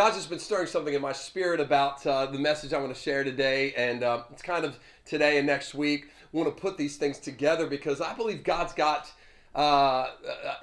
God's just been stirring something in my spirit about uh, the message I want to share today, and uh, it's kind of today and next week. We want to put these things together because I believe God's got uh,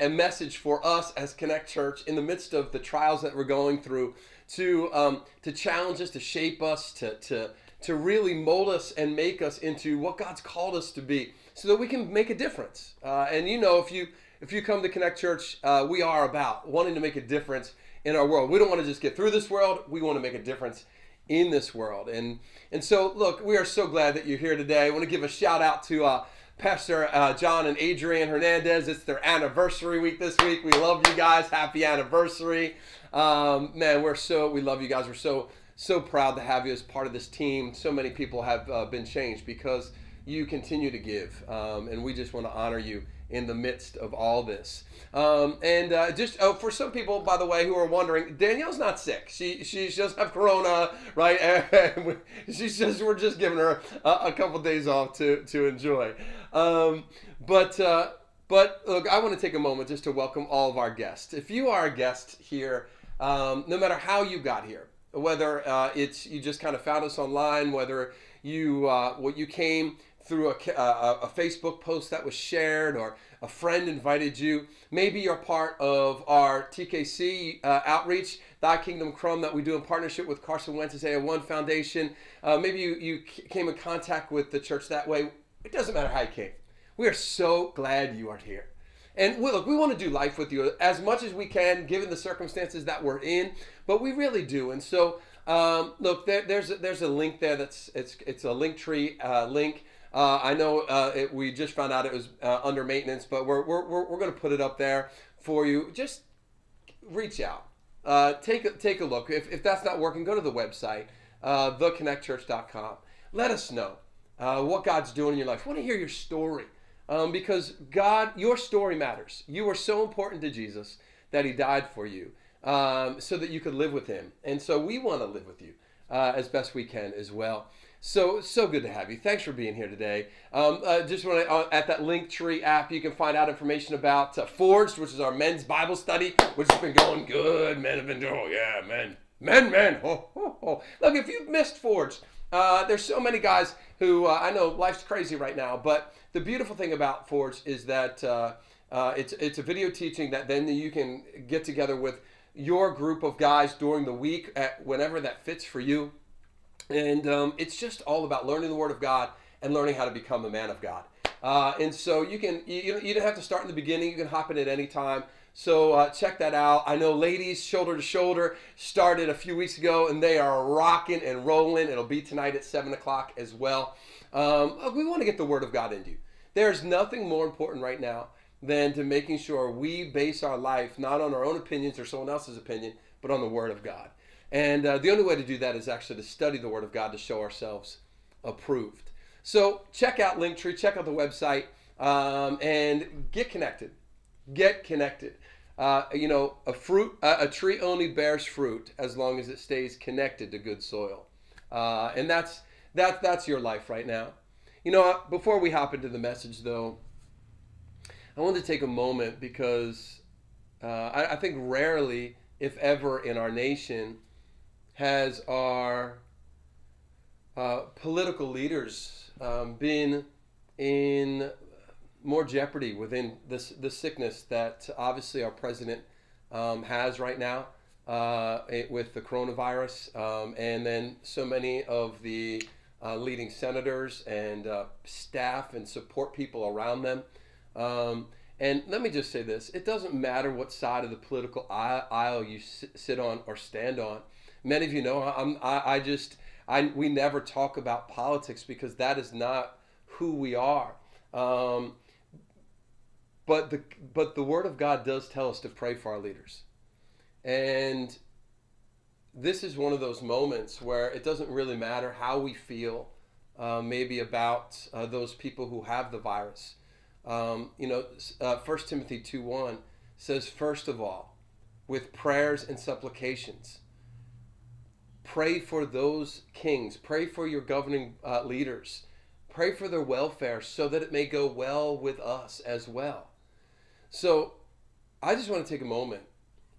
a message for us as Connect Church in the midst of the trials that we're going through to um, to challenge us, to shape us, to to to really mold us and make us into what God's called us to be, so that we can make a difference. Uh, and you know, if you if you come to Connect Church, uh, we are about wanting to make a difference in our world. We don't want to just get through this world. We want to make a difference in this world. And and so, look, we are so glad that you're here today. I want to give a shout out to uh, Pastor uh, John and Adrian Hernandez. It's their anniversary week this week. We love you guys. Happy anniversary, um, man. We're so we love you guys. We're so so proud to have you as part of this team. So many people have uh, been changed because you continue to give, um, and we just want to honor you in the midst of all this. Um, and uh, just oh, for some people, by the way, who are wondering, Danielle's not sick. She she's just have corona, right? And she's just we're just giving her a, a couple days off to to enjoy. Um, but uh, but look, I want to take a moment just to welcome all of our guests. If you are a guest here, um, no matter how you got here, whether uh, it's you just kind of found us online, whether you uh, what you came through a, a, a, Facebook post that was shared or a friend invited you. Maybe you're part of our TKC uh, outreach, Thy Kingdom Come, that we do in partnership with Carson Wentz's A1 Foundation. Uh, maybe you, you came in contact with the church that way. It doesn't matter how you came. We are so glad you are here. And we, look, we want to do life with you as much as we can, given the circumstances that we're in, but we really do. And so, um, look, there, there's a, there's a link there that's it's it's a Linktree uh, link uh, I know uh, it, we just found out it was uh, under maintenance, but we're, we're, we're, we're going to put it up there for you. Just reach out. Uh, take, a, take a look. If, if that's not working, go to the website, uh, theconnectchurch.com. Let us know uh, what God's doing in your life. Want to hear your story um, because God, your story matters. You are so important to Jesus that he died for you um, so that you could live with him. And so we want to live with you as best we can as well. So so good to have you. Thanks for being here today. Um, uh, just want to uh, at that Linktree app, you can find out information about uh, Forged, which is our men's Bible study, which has been going good. Men have been doing, oh yeah, men, men, men. Oh. Look, if you've missed Forged, uh, there's so many guys who uh, I know life's crazy right now, but the beautiful thing about Forged is that uh, it's it's a video teaching that then you can get together with your group of guys during the week at whenever that fits for you and um, it's just all about learning the Word of God and learning how to become a man of God. Uh, and so you can you, you don't have to start in the beginning. You can hop in at any time. So uh, check that out. I know ladies shoulder to shoulder started a few weeks ago, and they are rocking and rolling. It'll be tonight at seven o'clock as well. Um, we want to get the Word of God into you. There's nothing more important right now than to making sure we base our life not on our own opinions or someone else's opinion, but on the Word of God. And uh, the only way to do that is actually to study the Word of God to show ourselves approved. So check out Linktree, check out the website, um, and get connected. Get connected. Uh, you know, a fruit, a tree only bears fruit as long as it stays connected to good soil, uh, and that's that. That's your life right now. You know, before we hop into the message, though, I wanted to take a moment because uh, I, I think rarely, if ever, in our nation has our uh, political leaders um, been in more jeopardy within this the sickness that obviously our president um, has right now uh, it, with the coronavirus, um, and then so many of the uh, leading senators and uh, staff and support people around them. Um, and let me just say this: it doesn't matter what side of the political aisle you sit on or stand on many of you know I'm, I, I just I, we never talk about politics because that is not who we are. Um, but the but the Word of God does tell us to pray for our leaders, and this is one of those moments where it doesn't really matter how we feel, uh, maybe about uh, those people who have the virus. Um, you know, uh, 1 Timothy two one says, first of all, with prayers and supplications Pray for those kings. Pray for your governing uh, leaders. Pray for their welfare so that it may go well with us as well. So I just want to take a moment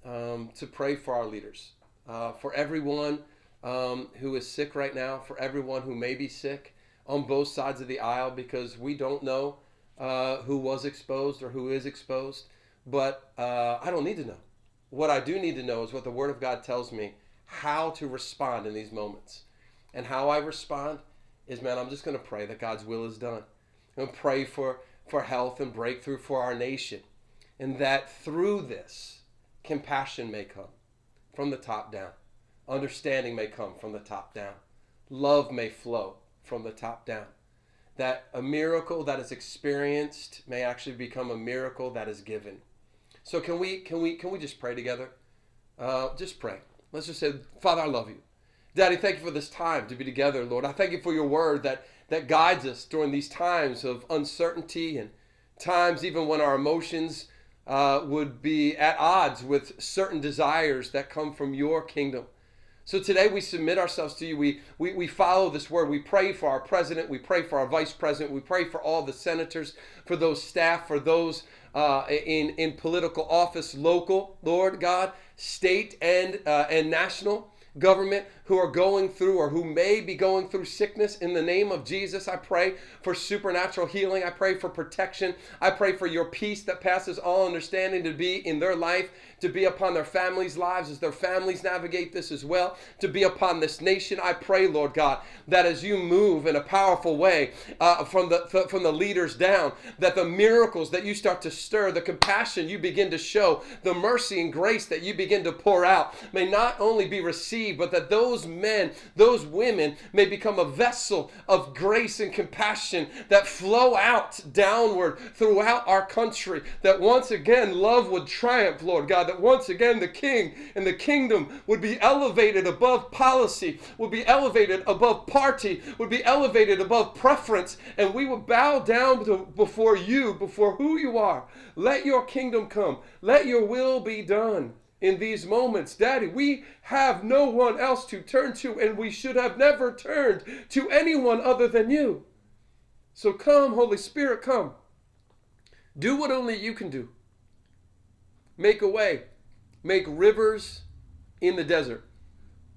um, to pray for our leaders. uh, for everyone um, who is sick right now, for everyone who may be sick on both sides of the aisle, because we don't know uh, who was exposed or who is exposed. But uh, I don't need to know. What I do need to know is what the Word of God tells me how to respond in these moments. And how I respond is, man, I'm just going to pray that God's will is done. To pray for, for health and breakthrough for our nation. And that through this, compassion may come from the top down. Understanding may come from the top down. Love may flow from the top down. That a miracle that is experienced may actually become a miracle that is given. So can we can we can we just pray together? Uh, just pray. Let's just say, Father, I love you. Daddy, thank you for this time to be together, Lord. I thank you for your word that that guides us during these times of uncertainty and times even when our emotions uh, would be at odds with certain desires that come from your kingdom. So today we submit ourselves to you. We, we, we follow this word. We pray for our president. We pray for our vice president. We pray for all the senators, for those staff, for those uh, in, in political office, local, Lord God, state and, uh, and national government who are going through or who may be going through sickness in the name of Jesus. I pray for supernatural healing. I pray for protection. I pray for your peace that passes all understanding to be in their life, to be upon their families' lives as their families navigate this as well, to be upon this nation. I pray, Lord God, that as you move in a powerful way uh, from the from the leaders down, that the miracles that you start to stir, the compassion you begin to show, the mercy and grace that you begin to pour out, may not only be received, but that those those men, those women may become a vessel of grace and compassion that flow out downward throughout our country. That once again love would triumph, Lord God. That once again the king and the kingdom would be elevated above policy, would be elevated above party, would be elevated above preference, and we would bow down to, before you, before who you are. Let your kingdom come. Let your will be done in these moments. Daddy, we have no one else to turn to, and we should have never turned to anyone other than you. So come, Holy Spirit, come. Do what only you can do. Make a way, make rivers in the desert.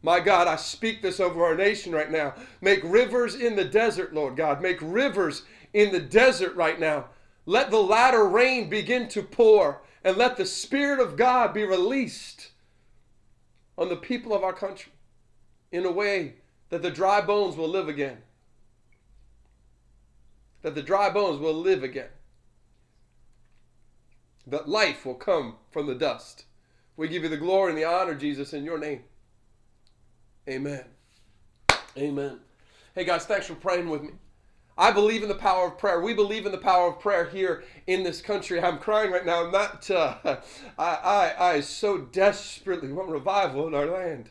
My God, I speak this over our nation right now. Make rivers in the desert, Lord God. Make rivers in the desert right now. Let the latter rain begin to pour and let the Spirit of God be released on the people of our country in a way that the dry bones will live again. That the dry bones will live again. That life will come from the dust. We give you the glory and the honor, Jesus, in your name. Amen. Amen. Hey, guys, thanks for praying with me. I believe in the power of prayer. We believe in the power of prayer here in this country. I'm crying right now. I'm not. Uh, I, I I so desperately want revival in our land.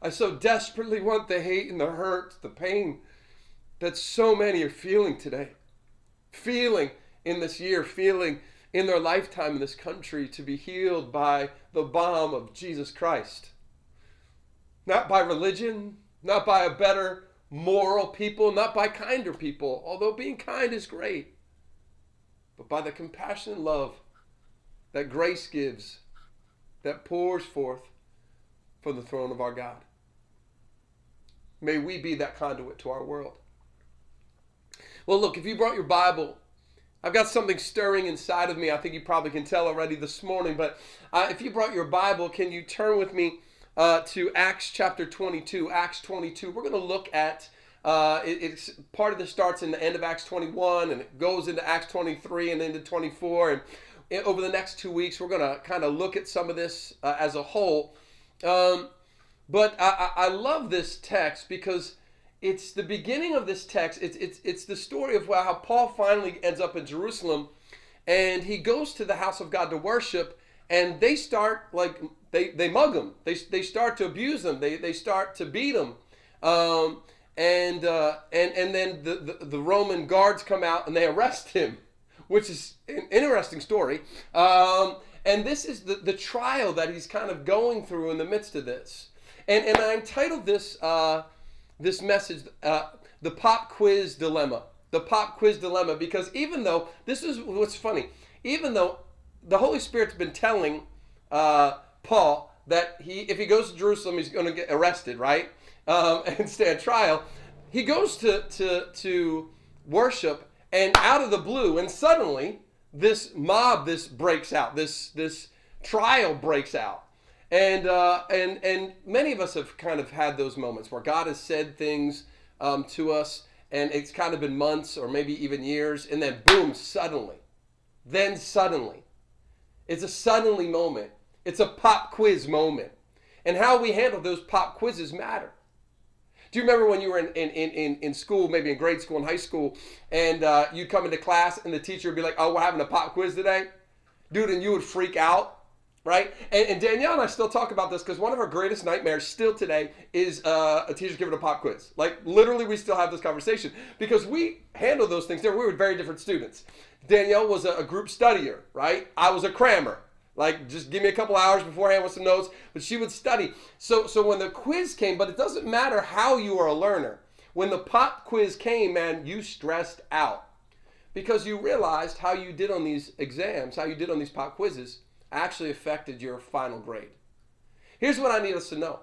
I so desperately want the hate and the hurt, the pain that so many are feeling today, feeling in this year, feeling in their lifetime in this country to be healed by the balm of Jesus Christ. Not by religion, not by a better moral people, not by kinder people, although being kind is great, but by the compassion and love that grace gives, that pours forth from the throne of our God. May we be that conduit to our world. Well, look, if you brought your Bible, I've got something stirring inside of me. I think you probably can tell already this morning. But uh, if you brought your Bible, can you turn with me uh, to Acts chapter 22. Acts 22. We're going to look at uh, it, it's part of this starts in the end of Acts 21 and it goes into Acts 23 and into 24. And it, over the next two weeks, we're going to kind of look at some of this uh, as a whole. Um, but I, I, love this text because it's the beginning of this text. It's, it's, it's the story of how Paul finally ends up in Jerusalem and he goes to the house of God to worship and they start like they, they mug him. They, they start to abuse him. They, they start to beat him. Um, and, uh, and, and then the, the, the, Roman guards come out and they arrest him, which is an interesting story. Um, and this is the, the trial that he's kind of going through in the midst of this. And, and I entitled this, uh, this message, uh, The Pop Quiz Dilemma. The Pop Quiz Dilemma, because even though, this is what's funny, even though the Holy Spirit's been telling uh, Paul, that he, if he goes to Jerusalem, he's going to get arrested, right? Um, and stand trial. He goes to, to, to worship, and out of the blue, and suddenly this mob, this breaks out, this, this trial breaks out. And, uh, and, and many of us have kind of had those moments where God has said things um, to us, and it's kind of been months or maybe even years, and then boom, suddenly. Then suddenly. It's a suddenly moment. It's a pop quiz moment. And how we handle those pop quizzes matter. Do you remember when you were in, in, in, in school, maybe in grade school and high school, and uh, you'd come into class and the teacher would be like, oh, we're having a pop quiz today? Dude, and you would freak out right? And, and, Danielle and I still talk about this because one of our greatest nightmares still today is uh, a teacher giving a pop quiz. Like literally, we still have this conversation because we handle those things. There, we were very different students. Danielle was a, a group studier, right? I was a crammer. Like, just give me a couple hours beforehand with some notes, but she would study. So, so when the quiz came, but it doesn't matter how you are a learner. When the pop quiz came, man, you stressed out because you realized how you did on these exams, how you did on these pop quizzes actually affected your final grade. Here's what I need us to know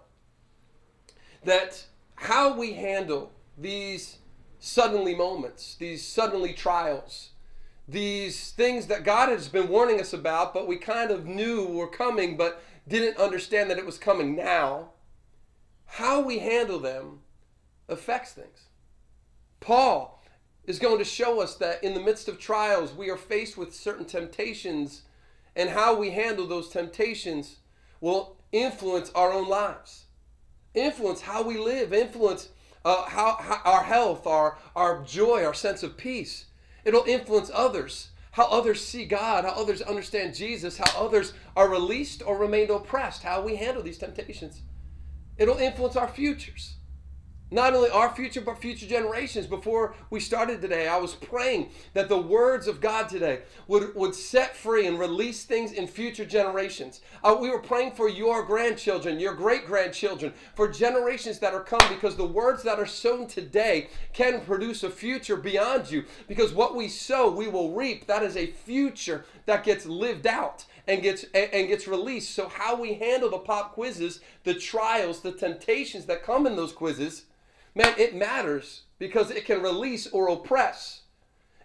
that how we handle these suddenly moments, these suddenly trials, these things that God has been warning us about, but we kind of knew were coming, but didn't understand that it was coming now. How we handle them affects things. Paul is going to show us that in the midst of trials, we are faced with certain temptations and how we handle those temptations will influence our own lives, influence how we live, influence uh, how, how, our health, our, our joy, our sense of peace. It'll influence others, how others see God, how others understand Jesus, how others are released or remain oppressed, how we handle these temptations. It'll influence our futures not only our future, but future generations. Before we started today, I was praying that the words of God today would, would set free and release things in future generations. Uh, we were praying for your grandchildren, your great grandchildren, for generations that are come, because the words that are sown today can produce a future beyond you. Because what we sow, we will reap. That is a future that gets lived out and gets and gets released. So how we handle the pop quizzes, the trials, the temptations that come in those quizzes Man, it matters because it can release or oppress.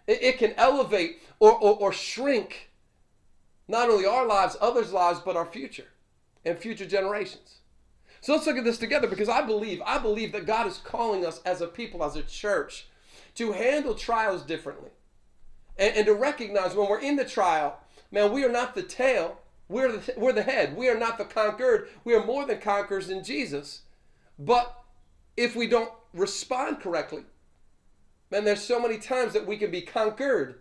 It, it can elevate or, or, or shrink not only our lives, others' lives, but our future and future generations. So let's look at this together because I believe, I believe that God is calling us as a people, as a church, to handle trials differently. And, and to recognize when we're in the trial, man, we are not the tail, we're the, we're the head. We are not the conquered. We are more than conquerors in Jesus. But if we don't respond correctly. Man, there's so many times that we can be conquered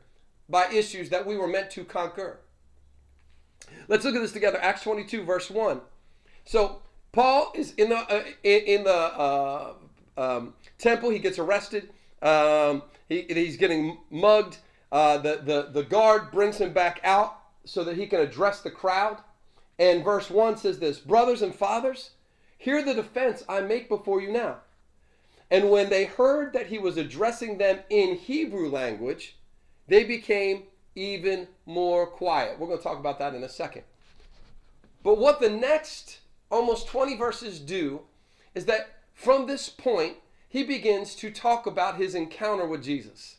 by issues that we were meant to conquer. Let's look at this together. Acts 22, verse 1. So Paul is in the uh, in, the uh, um, temple. He gets arrested. Um, he, he's getting mugged. Uh, the, the, the guard brings him back out so that he can address the crowd. And verse 1 says this Brothers and fathers, hear the defense I make before you now. And when they heard that he was addressing them in Hebrew language, they became even more quiet. We're going to talk about that in a second. But what the next almost 20 verses do is that from this point, he begins to talk about his encounter with Jesus.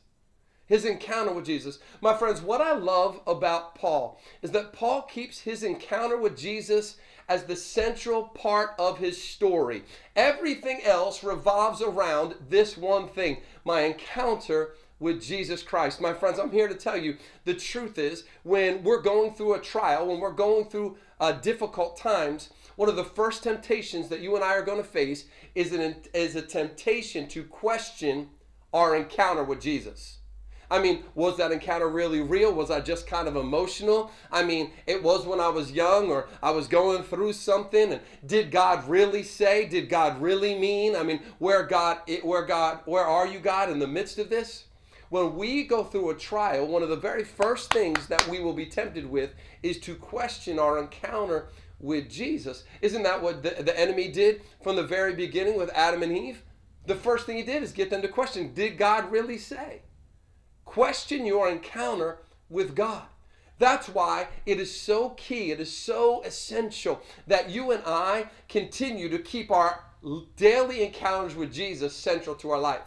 His encounter with Jesus. My friends, what I love about Paul is that Paul keeps his encounter with Jesus as the central part of his story. Everything else revolves around this one thing my encounter with Jesus Christ. My friends, I'm here to tell you the truth is when we're going through a trial, when we're going through uh, difficult times, one of the first temptations that you and I are going to face is, an, is a temptation to question our encounter with Jesus. I mean, was that encounter really real? Was I just kind of emotional? I mean, it was when I was young or I was going through something and did God really say? Did God really mean? I mean, where God where God where are you God in the midst of this? When we go through a trial, one of the very first things that we will be tempted with is to question our encounter with Jesus. Isn't that what the, the enemy did from the very beginning with Adam and Eve? The first thing he did is get them to question, did God really say? Question your encounter with God. That's why it is so key, it is so essential that you and I continue to keep our daily encounters with Jesus central to our life.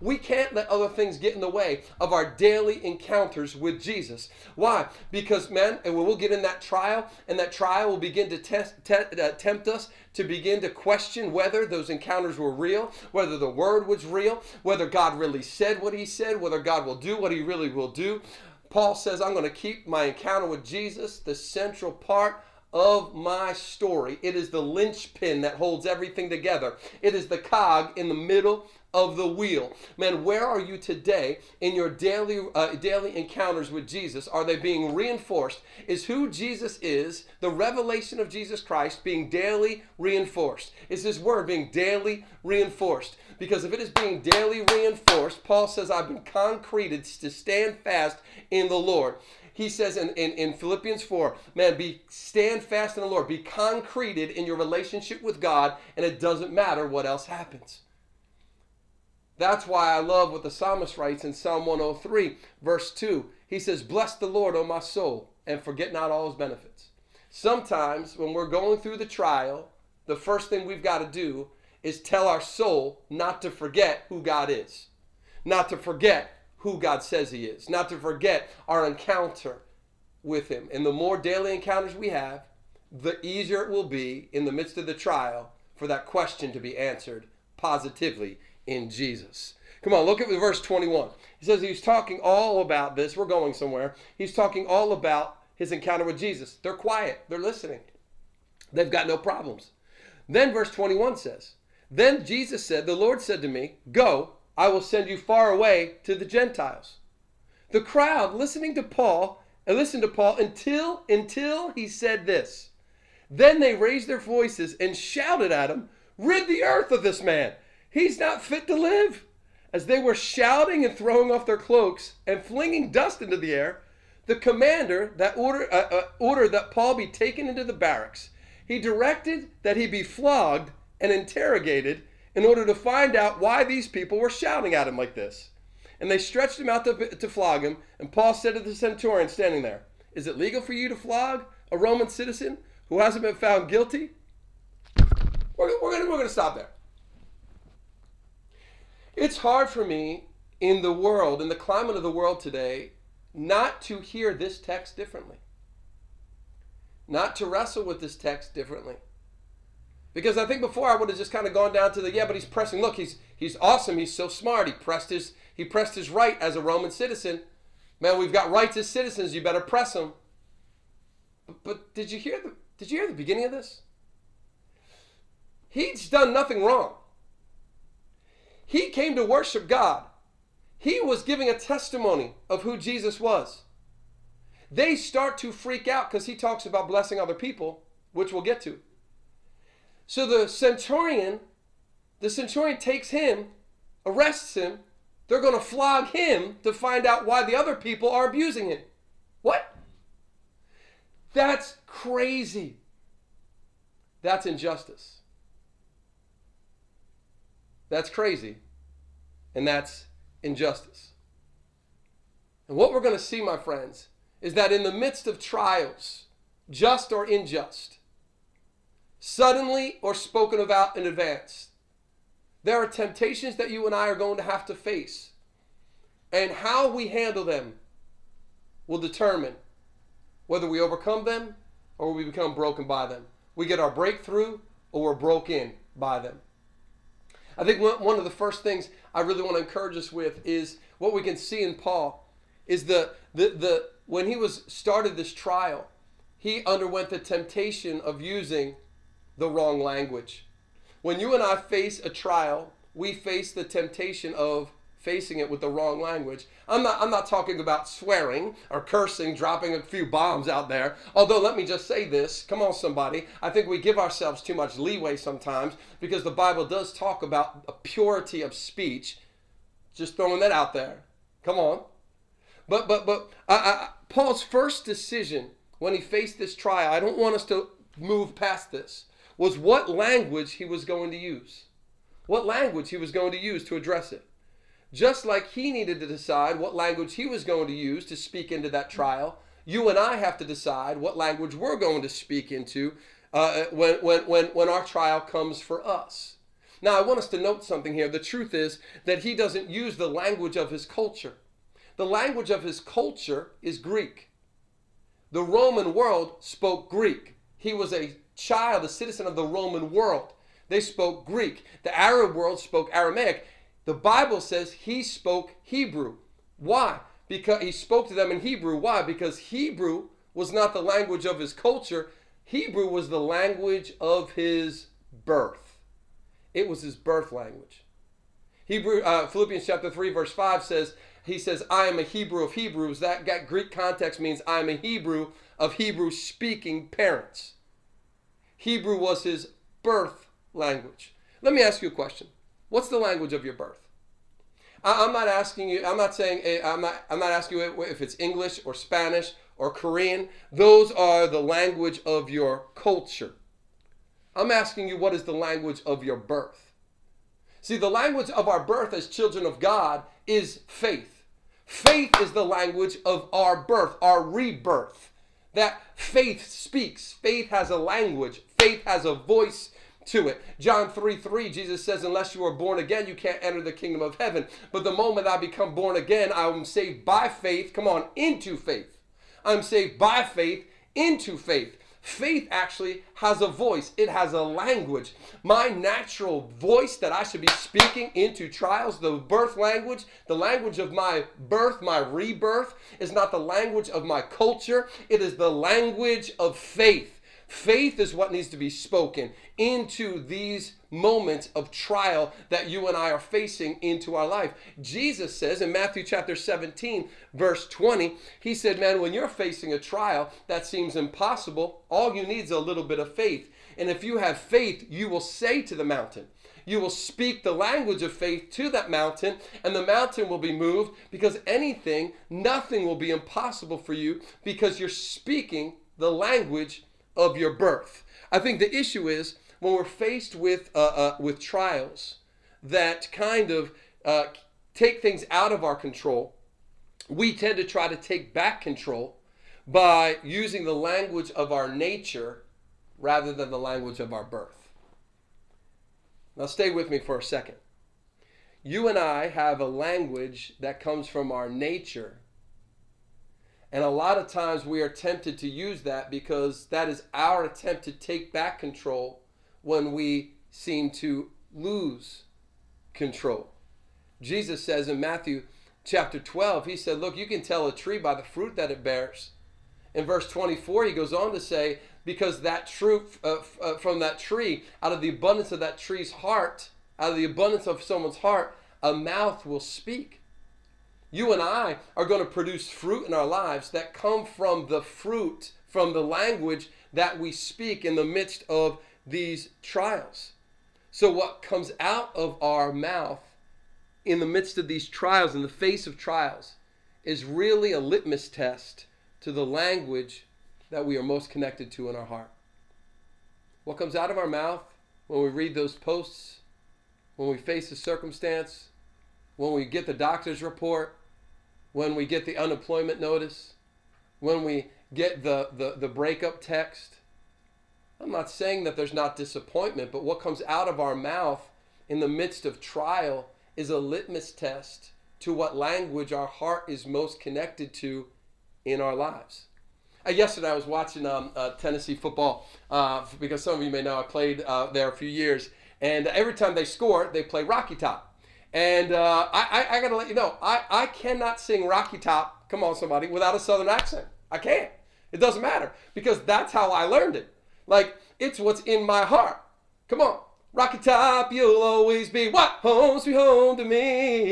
We can't let other things get in the way of our daily encounters with Jesus. Why? Because, man, and we'll get in that trial, and that trial will begin to test, te- uh, tempt us to begin to question whether those encounters were real, whether the word was real, whether God really said what he said, whether God will do what he really will do. Paul says, I'm going to keep my encounter with Jesus the central part of my story. It is the linchpin that holds everything together. It is the cog in the middle of the wheel. Man, where are you today in your daily uh, daily encounters with Jesus? Are they being reinforced? Is who Jesus is, the revelation of Jesus Christ being daily reinforced? Is his word being daily reinforced? Because if it is being daily reinforced, Paul says, I've been concreted to stand fast in the Lord he says in, in, in, Philippians 4, man, be stand fast in the Lord, be concreted in your relationship with God, and it doesn't matter what else happens. That's why I love what the psalmist writes in Psalm 103, verse 2. He says, Bless the Lord, O my soul, and forget not all his benefits. Sometimes when we're going through the trial, the first thing we've got to do is tell our soul not to forget who God is, not to forget who God says he is, not to forget our encounter with him. And the more daily encounters we have, the easier it will be in the midst of the trial for that question to be answered positively in Jesus. Come on, look at verse 21. He says he's talking all about this. We're going somewhere. He's talking all about his encounter with Jesus. They're quiet, they're listening, they've got no problems. Then verse 21 says, Then Jesus said, The Lord said to me, Go, I will send you far away to the Gentiles. The crowd listening to Paul and listened to Paul until until he said this. Then they raised their voices and shouted at him, Rid the earth of this man. He's not fit to live. As they were shouting and throwing off their cloaks and flinging dust into the air, the commander that order, uh, uh, ordered that Paul be taken into the barracks. He directed that he be flogged and interrogated in order to find out why these people were shouting at him like this. And they stretched him out to, to flog him. And Paul said to the centurion standing there, Is it legal for you to flog a Roman citizen who hasn't been found guilty? We're, we're going we're to stop there. It's hard for me in the world, in the climate of the world today, not to hear this text differently. Not to wrestle with this text differently. Because I think before I would have just kind of gone down to the yeah, but he's pressing. Look, he's he's awesome. He's so smart. He pressed his he pressed his right as a Roman citizen. Man, we've got rights as citizens. You better press them. But, but did you hear the did you hear the beginning of this? He's done nothing wrong. He came to worship God. He was giving a testimony of who Jesus was. They start to freak out because he talks about blessing other people, which we'll get to. So the centurion, the centurion takes him, arrests him. They're going to flog him to find out why the other people are abusing him. What? That's crazy. That's injustice. That's crazy. And that's injustice. And what we're going to see, my friends, is that in the midst of trials, just or unjust, suddenly or spoken about in advance, there are temptations that you and I are going to have to face. And how we handle them will determine whether we overcome them or we become broken by them. We get our breakthrough or we're broken by them. I think one of the first things I really want to encourage us with is what we can see in Paul is the the the when he was started this trial, he underwent the temptation of using the wrong language. When you and I face a trial, we face the temptation of facing it with the wrong language. I'm not I'm not talking about swearing or cursing, dropping a few bombs out there. Although let me just say this, come on somebody, I think we give ourselves too much leeway sometimes because the Bible does talk about a purity of speech. Just throwing that out there. Come on. But but but Paul's first decision when he faced this trial, I don't want us to move past this, was what language he was going to use. What language he was going to use to address it. Just like he needed to decide what language he was going to use to speak into that trial, You and I have to decide what language we're going to speak into uh, when, when, when, when our trial comes for us. Now, I want us to note something here. The truth is that he doesn't use the language of his culture. The language of his culture is Greek. The Roman world spoke Greek. He was a child, a citizen of the Roman world. They spoke Greek. The Arab world spoke Aramaic. The Bible says he spoke Hebrew. Why? Because he spoke to them in Hebrew. Why? Because Hebrew was not the language of his culture. Hebrew was the language of his birth. It was his birth language. Hebrew uh, Philippians chapter 3 verse 5 says he says I am a Hebrew of Hebrews. That, that Greek context means I am a Hebrew of Hebrew speaking parents. Hebrew was his birth language. Let me ask you a question. What's the language of your birth? I, am not asking you, I'm not saying, eh, I'm not, I'm not asking you if it's English or Spanish or Korean. Those are the language of your culture. I'm asking you, what is the language of your birth? See, the language of our birth as children of God is faith. Faith is the language of our birth, our rebirth. That faith speaks. Faith has a language. Faith has a voice to it. John 3 3, Jesus says, Unless you are born again, you can't enter the kingdom of heaven. But the moment I become born again, I am saved by faith. Come on, into faith. I'm saved by faith into faith. Faith actually has a voice, it has a language. My natural voice that I should be speaking into trials, the birth language, the language of my birth, my rebirth, is not the language of my culture, it is the language of faith. Faith is what needs to be spoken into these moments of trial that you and I are facing into our life. Jesus says in Matthew chapter 17, verse 20, he said, Man, when you're facing a trial that seems impossible, all you need is a little bit of faith. And if you have faith, you will say to the mountain, you will speak the language of faith to that mountain, and the mountain will be moved because anything, nothing will be impossible for you because you're speaking the language of your birth. I think the issue is when we're faced with uh, uh, with trials that kind of uh, take things out of our control, we tend to try to take back control by using the language of our nature rather than the language of our birth. Now, stay with me for a second. You and I have a language that comes from our nature and a lot of times we are tempted to use that because that is our attempt to take back control when we seem to lose control. Jesus says in Matthew chapter 12, he said, Look, you can tell a tree by the fruit that it bears. In verse 24, he goes on to say, Because that fruit uh, uh, from that tree, out of the abundance of that tree's heart, out of the abundance of someone's heart, a mouth will speak. You and I are going to produce fruit in our lives that come from the fruit, from the language that we speak in the midst of these trials. So, what comes out of our mouth in the midst of these trials, in the face of trials, is really a litmus test to the language that we are most connected to in our heart. What comes out of our mouth when we read those posts, when we face a circumstance, when we get the doctor's report, when we get the unemployment notice, when we get the, the, the breakup text. I'm not saying that there's not disappointment, but what comes out of our mouth in the midst of trial is a litmus test to what language our heart is most connected to in our lives. Uh, yesterday I was watching um, uh, Tennessee football uh, because some of you may know I played uh, there a few years, and every time they score, they play Rocky Top. And uh, I, I, I got to let you know, I, I cannot sing Rocky Top, come on, somebody, without a Southern accent. I can't. It doesn't matter because that's how I learned it. Like, it's what's in my heart. Come on. Rocky Top, you'll always be what? Home sweet home to me.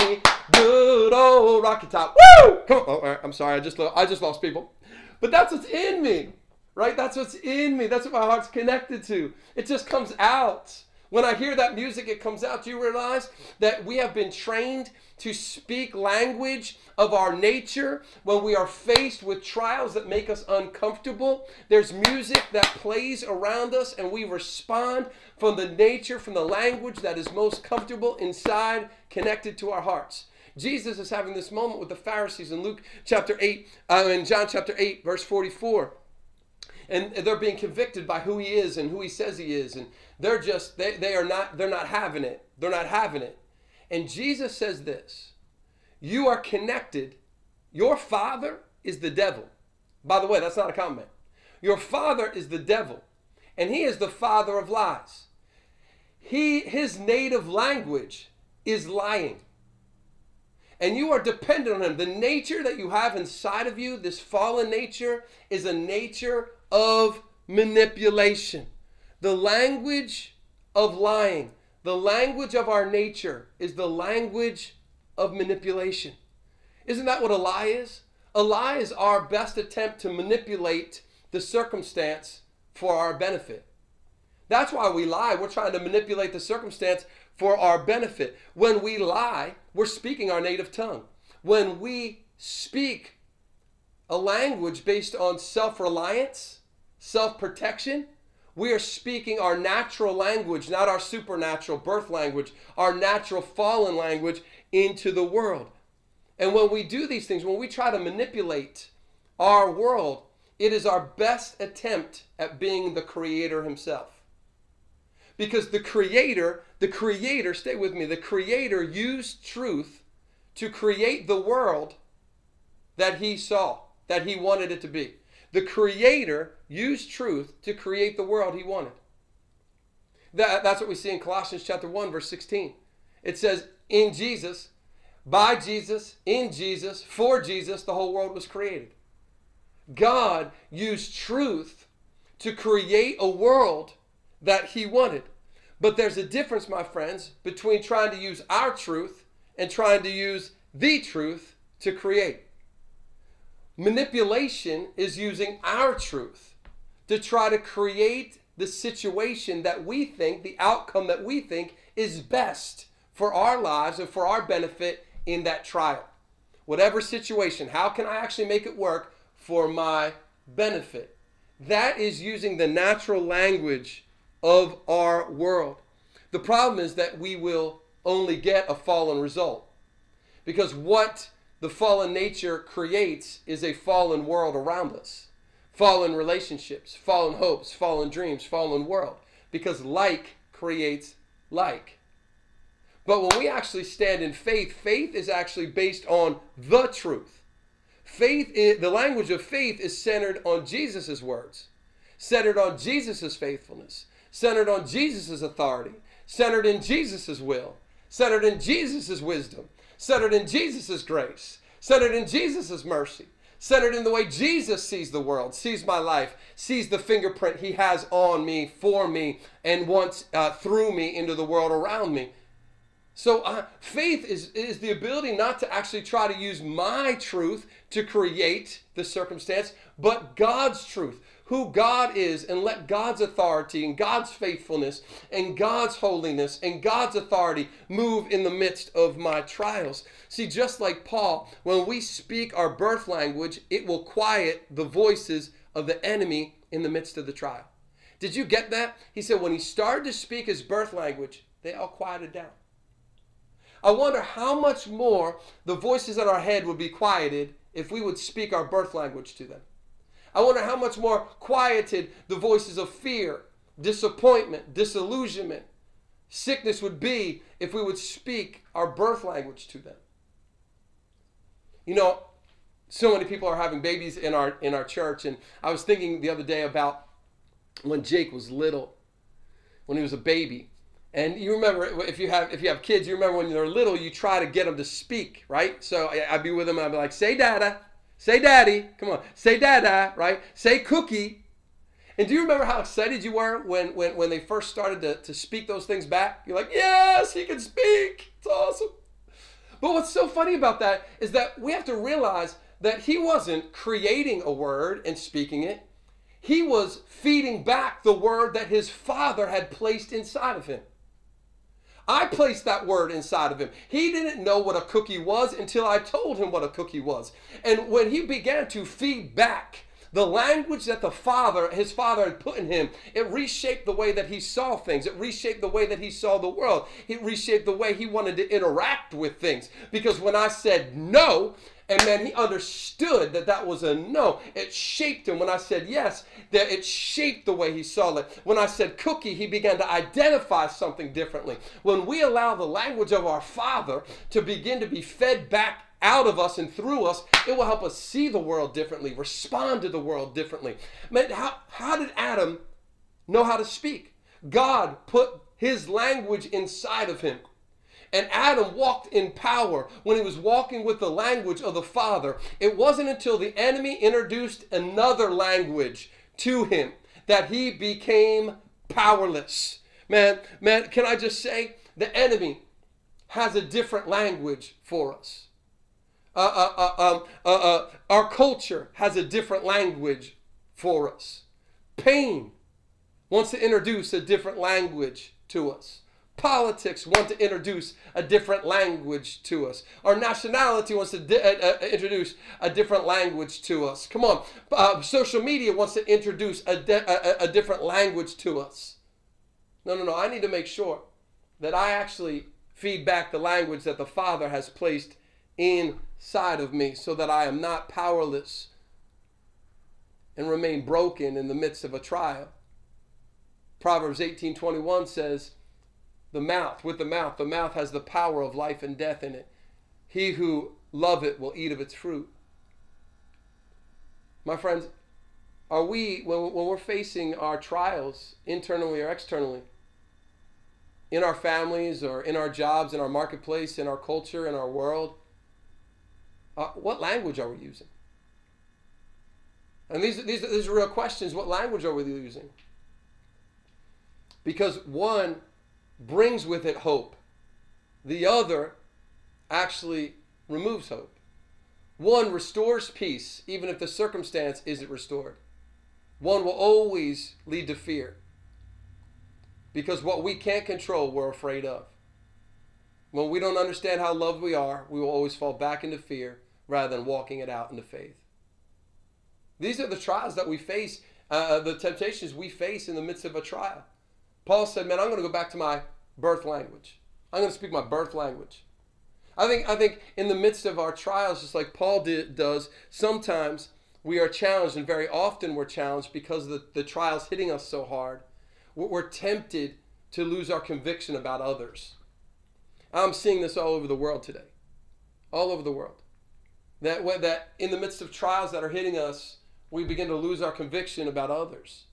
Good old Rocky Top. Woo! Come on. Oh, I'm sorry. I just, I just lost people. But that's what's in me, right? That's what's in me. That's what my heart's connected to. It just comes out. When I hear that music, it comes out. Do you realize that we have been trained to speak language of our nature when we are faced with trials that make us uncomfortable? There's music that plays around us, and we respond from the nature, from the language that is most comfortable inside, connected to our hearts. Jesus is having this moment with the Pharisees in Luke chapter 8, uh, in John chapter 8, verse 44 and they're being convicted by who he is and who he says he is and they're just they, they are not they're not having it. They're not having it. And jesus says this you are connected. Your father is the devil. By the way that's not a comment. Your father is the devil and he is the father of lies. He his native language is lying. And you are dependent on him. The nature that you have inside of you, this fallen nature, is a nature of manipulation. The language of lying, the language of our nature, is the language of manipulation. Isn't that what a lie is? A lie is our best attempt to manipulate the circumstance for our benefit. That's why we lie. We're trying to manipulate the circumstance for our benefit. When we lie, we're speaking our native tongue. When we speak a language based on self reliance, self protection, we are speaking our natural language, not our supernatural birth language, our natural fallen language into the world. And when we do these things, when we try to manipulate our world, it is our best attempt at being the creator himself. Because the creator, the creator, stay with me, the creator used truth to create the world that he saw, that he wanted it to be. The creator used truth to create the world he wanted. That, that's what we see in Colossians chapter 1, verse 16. It says, In Jesus, by Jesus, in Jesus, for Jesus, the whole world was created. God used truth to create a world that he wanted. But there's a difference, my friends, between trying to use our truth and trying to use the truth to create. Manipulation is using our truth to try to create the situation that we think, the outcome that we think is best for our lives and for our benefit in that trial. Whatever situation, how can I actually make it work for my benefit? That is using the natural language of our world. The problem is that we will only get a fallen result. Because what the fallen nature creates is a fallen world around us fallen relationships, fallen hopes, fallen dreams, fallen world. Because like creates like. But when we actually stand in faith, faith is actually based on the truth. Faith, the language of faith is centered on Jesus' words, centered on Jesus' faithfulness, centered on Jesus' authority, centered in Jesus' will, centered in Jesus' wisdom, centered in Jesus' grace, centered in Jesus' mercy, centered in the way Jesus sees the world, sees my life, sees the fingerprint he has on me, for me, and wants uh, through me into the world around me. So uh, faith is, is the ability not to actually try to use my truth to create the circumstance, but God's truth who God is and let God's authority and God's faithfulness and God's holiness and God's authority move in the midst of my trials. See, just like Paul, when we speak our birth language, it will quiet the voices of the enemy in the midst of the trial. Did you get that? He said when he started to speak his birth language, they all quieted down. I wonder how much more the voices in our head would be quieted if we would speak our birth language to them. I wonder how much more quieted the voices of fear, disappointment, disillusionment, sickness would be if we would speak our birth language to them. You know, so many people are having babies in our in our church and I was thinking the other day about when Jake was little, when he was a baby. And you remember if you have if you have kids, you remember when they're little, you try to get them to speak, right? So I'd be with them, I'd be like, "Say, Dada," Say daddy. Come on. Say dada, right? Say cookie. And do you remember how excited you were when, when, when they first started to, to speak those things back? You're like, yes, he can speak. It's awesome. But what's so funny about that is that we have to realize that he wasn't creating a word and speaking it. He was feeding back the word that his father had placed inside of him. I placed that word inside of him. He didn't know what a cookie was until I told him what a cookie was. And when he began to feed back The language that the father, his father had put in him, it reshaped the way that he saw things. It reshaped the way that he saw the world. It reshaped the way he wanted to interact with things. Because when I said no, and then he understood that that was a no. It shaped him. When I said yes, that it shaped the way he saw it. When I said cookie, he began to identify something differently. When we allow the language of our Father to begin to be fed back out of us and through us, it will help us see the world differently, respond to the world differently. Man, how, how did Adam know how to speak? God put his language inside of him. And Adam walked in power when he was walking with the language of the Father. It wasn't until the enemy introduced another language to him that he became powerless. Man, man, can I just say the enemy has a different language for us. Uh, uh, uh, um, uh, uh, our culture has a different language for us. Pain wants to introduce a different language to us. Politics want to introduce a different language to us. Our nationality wants to uh, uh, introduce a different language to us. Come on. Uh, social media wants to introduce a, a, a different language to us. No, no, no. I need to make sure that I actually feed back the language that the Father has placed inside of me so that I am not powerless and remain broken in the midst of a trial. Proverbs 18:21 says, the mouth, with the mouth. The mouth has the power of life and death in it. He who love it will eat of its fruit. My friends, are we, when, when we're facing our trials, internally or externally, in our families or in our jobs, in our marketplace, in our culture, in our world, uh, what language are we using? And these, these, these are real questions. What language are we using? Because one, brings with it hope. The other actually removes hope. One restores peace, even if the circumstance isn't restored. One will always lead to fear. Because what we can't control, we're afraid of. When we don't understand how loved we are, we will always fall back into fear rather than walking it out into faith. These are the trials that we face, uh, uh the temptations we face in the midst of a trial. Paul said, Man, I'm going to go back to my birth language. I'm going to speak my birth language. I think, I think in the midst of our trials, just like Paul did, does, sometimes we are challenged, and very often we're challenged because the, the trials hitting us so hard. We're tempted to lose our conviction about others. I'm seeing this all over the world today. All over the world. That, that in the midst of trials that are hitting us, we begin to lose our conviction about others.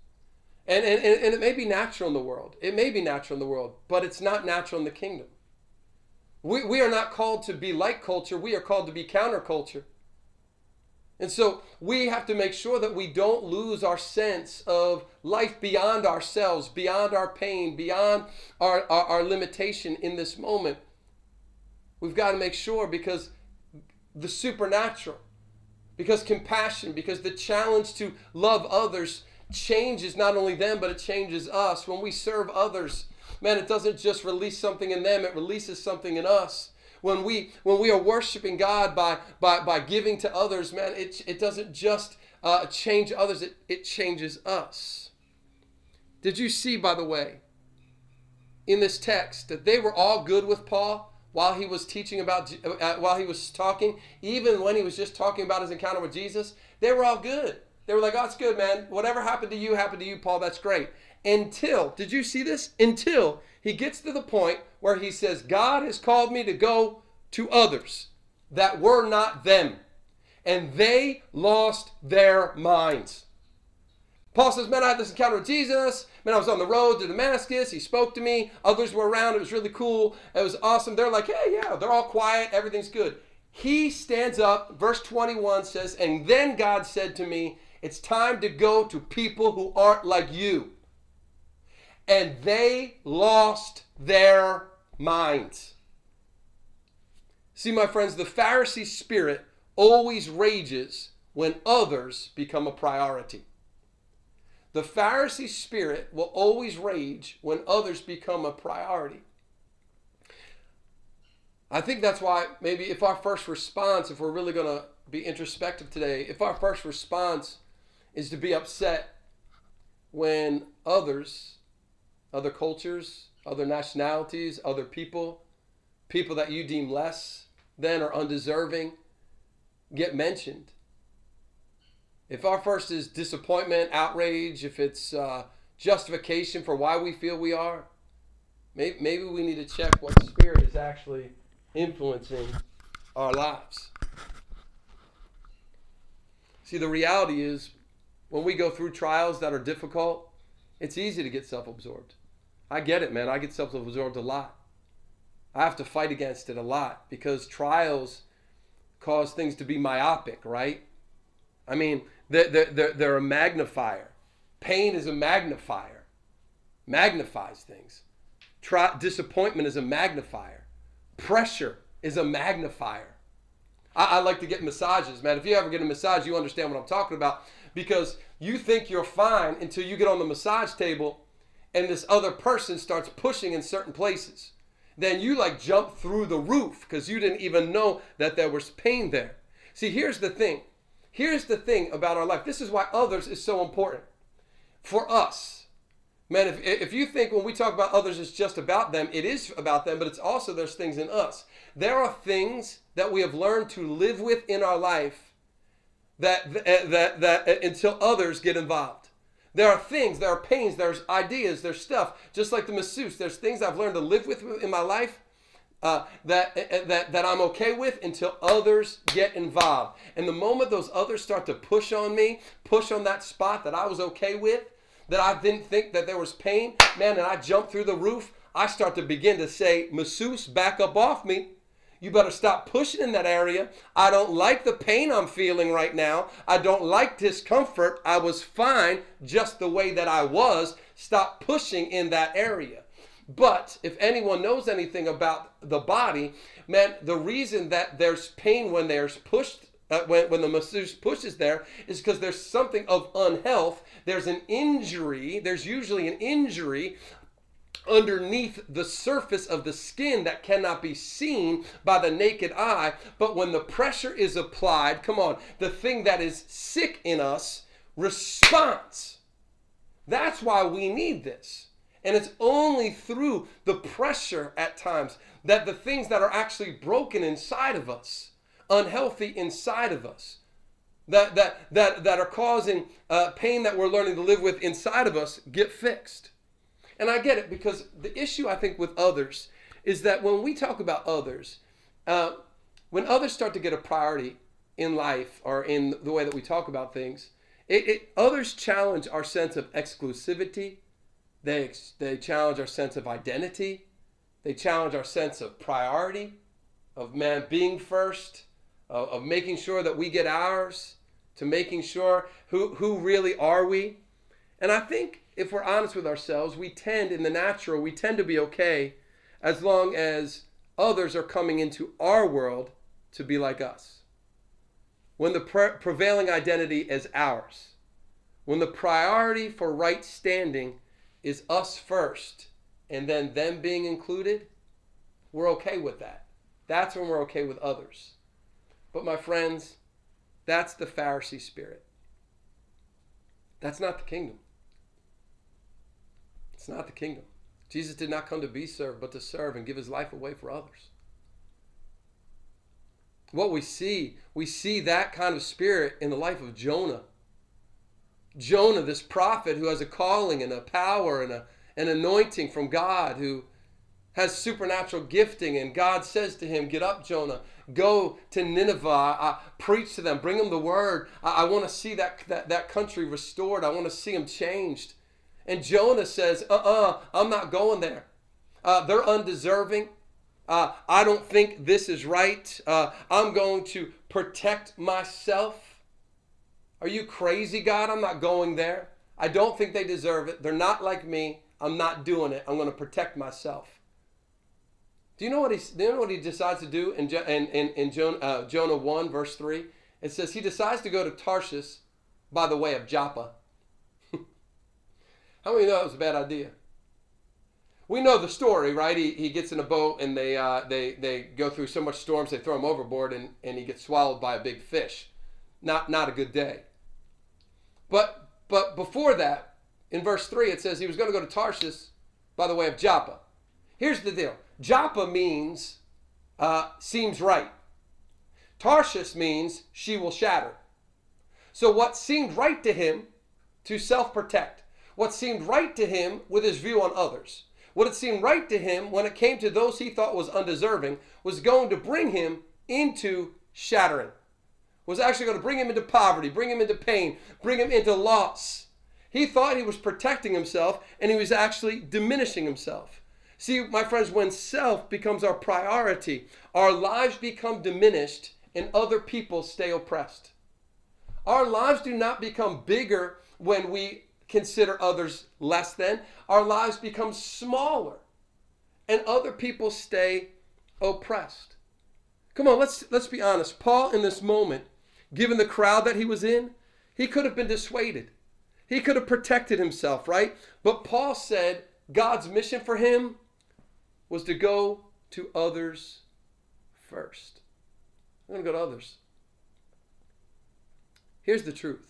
And, and, and it may be natural in the world. It may be natural in the world, but it's not natural in the kingdom. We, we are not called to be like culture, we are called to be counterculture. And so we have to make sure that we don't lose our sense of life beyond ourselves, beyond our pain, beyond our, our, our, limitation in this moment. We've got to make sure because the supernatural, because compassion, because the challenge to love others changes not only them, but it changes us. When we serve others, man, it doesn't just release something in them, it releases something in us. When we when we are worshiping God by by, by giving to others, man, it, it doesn't just uh, change others, it, it changes us. Did you see, by the way, in this text that they were all good with Paul while he was teaching about, uh, while he was talking, even when he was just talking about his encounter with Jesus? They were all good. They were like, oh, it's good, man. Whatever happened to you happened to you, Paul. That's great. Until, did you see this? Until he gets to the point where he says, God has called me to go to others that were not them. And they lost their minds. Paul says, Man, I had this encounter with Jesus. Man, I was on the road to Damascus. He spoke to me. Others were around. It was really cool. It was awesome. They're like, Hey, yeah, they're all quiet. Everything's good. He stands up. Verse 21 says, And then God said to me, it's time to go to people who aren't like you. And they lost their minds. See, my friends, the Pharisee spirit always rages when others become a priority. The Pharisee spirit will always rage when others become a priority. I think that's why maybe if our first response, if we're really going to be introspective today, if our first response is to be upset when others, other cultures, other nationalities, other people, people that you deem less than or undeserving, get mentioned. If our first is disappointment, outrage, if it's uh, justification for why we feel we are, maybe, maybe we need to check what spirit is actually influencing our lives. See, the reality is when we go through trials that are difficult, it's easy to get self absorbed. I get it, man. I get self absorbed a lot. I have to fight against it a lot because trials cause things to be myopic, right? I mean, they're, they're, they're a magnifier. Pain is a magnifier, magnifies things. Tri- disappointment is a magnifier. Pressure is a magnifier. I, I like to get massages, man. If you ever get a massage, you understand what I'm talking about because you think you're fine until you get on the massage table and this other person starts pushing in certain places. Then you like jump through the roof because you didn't even know that there was pain there. See, here's the thing. Here's the thing about our life. This is why others is so important. For us, man, if, if you think when we talk about others, it's just about them, it is about them, but it's also there's things in us. There are things that we have learned to live with in our life that, that, that, that until others get involved. There are things, there are pains, there's ideas, there's stuff. Just like the masseuse, there's things I've learned to live with in my life uh, that, uh, that, that I'm okay with until others get involved. And the moment those others start to push on me, push on that spot that I was okay with, that I didn't think that there was pain, man, and I jump through the roof, I start to begin to say, masseuse, back up off me. You better stop pushing in that area. I don't like the pain I'm feeling right now. I don't like discomfort. I was fine just the way that I was. Stop pushing in that area. But if anyone knows anything about the body, man, the reason that there's pain when there's pushed uh, when, when the masseuse pushes there is because there's something of unhealth. There's an injury. There's usually an injury underneath the surface of the skin that cannot be seen by the naked eye. But when the pressure is applied, come on, the thing that is sick in us responds. That's why we need this. And it's only through the pressure at times that the things that are actually broken inside of us, unhealthy inside of us, that, that, that, that are causing uh, pain that we're learning to live with inside of us get fixed. And I get it because the issue I think with others is that when we talk about others, uh, when others start to get a priority in life or in the way that we talk about things, it, it, others challenge our sense of exclusivity. They, they challenge our sense of identity. They challenge our sense of priority, of man being first, of, of making sure that we get ours, to making sure who, who really are we. And I think if we're honest with ourselves, we tend, in the natural, we tend to be okay as long as others are coming into our world to be like us. When the pre- prevailing identity is ours, when the priority for right standing is us first and then them being included, we're okay with that. That's when we're okay with others. But my friends, that's the Pharisee spirit. That's not the kingdom. It's not the kingdom. Jesus did not come to be served, but to serve and give his life away for others. What we see, we see that kind of spirit in the life of Jonah. Jonah, this prophet who has a calling and a power and a, an anointing from God, who has supernatural gifting, and God says to him, Get up, Jonah, go to Nineveh, uh, preach to them, bring them the word. I, I want to see that, that, that country restored, I want to see them changed. And Jonah says, uh uh-uh, uh, i am not going there. Uh, they're undeserving. Uh, I don't think this is right. Uh, I'm going to protect myself. Are you crazy, God? I'm not going there. I don't think they deserve it. They're not like me. I'm not doing it. I'm going to protect myself. Do you know what he? Do you know what he decides to do in in in, in Jonah, uh, Jonah one verse three? It says he decides to go to Tarshish by the way of Joppa. How many know that was a bad idea? We know the story, right? He, he gets in a boat and they, uh, they, they go through so much storms they throw him overboard and, and he gets swallowed by a big fish. Not, not a good day. But but before that, in verse 3, it says he was going to go to Tarshish by the way of Joppa. Here's the deal Joppa means uh, seems right. Tarshish means she will shatter. So, what seemed right to him to self protect, what seemed right to him with his view on others, what it seemed right to him when it came to those he thought was undeserving, was going to bring him into shattering, was actually going to bring him into poverty, bring him into pain, bring him into loss. He thought he was protecting himself and he was actually diminishing himself. See, my friends, when self becomes our priority, our lives become diminished and other people stay oppressed. Our lives do not become bigger when we consider others less than. Our lives become smaller and other people stay oppressed. Come on, let's let's be honest. Paul in this moment, given the crowd that he was in, he could have been dissuaded. He could have protected himself, right? But Paul said God's mission for him was to go to others first. I'm going to go to others. Here's the truth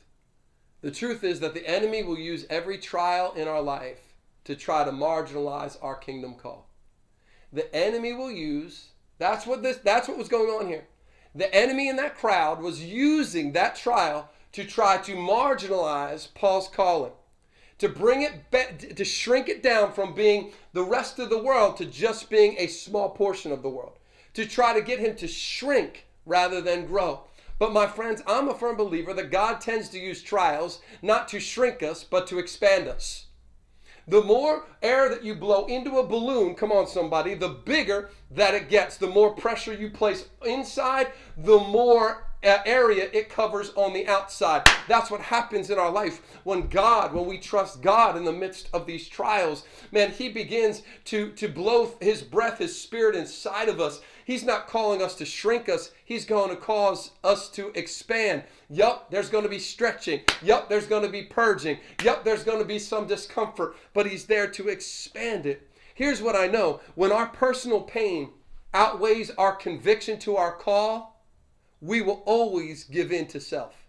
the truth is that the enemy will use every trial in our life to try to marginalize our kingdom call. The enemy will use that's what this that's what was going on here. The enemy in that crowd was using that trial to try to marginalize Paul's calling, to bring it to shrink it down from being the rest of the world to just being a small portion of the world, to try to get him to shrink rather than grow. But my friends, I'm a firm believer that God tends to use trials not to shrink us, but to expand us. The more air that you blow into a balloon, come on, somebody, the bigger that it gets. The more pressure you place inside, the more uh, area it covers on the outside. That's what happens in our life when God, when we trust God in the midst of these trials. Man, He begins to, to blow His breath, His Spirit inside of us. He's not calling us to shrink us, He's going to cause us to expand. Yup, there's going to be stretching. Yup, there's going to be purging. Yup, there's going to be some discomfort, but He's there to expand it. Here's what I know when our personal pain outweighs our conviction to our call, we will always give in to self.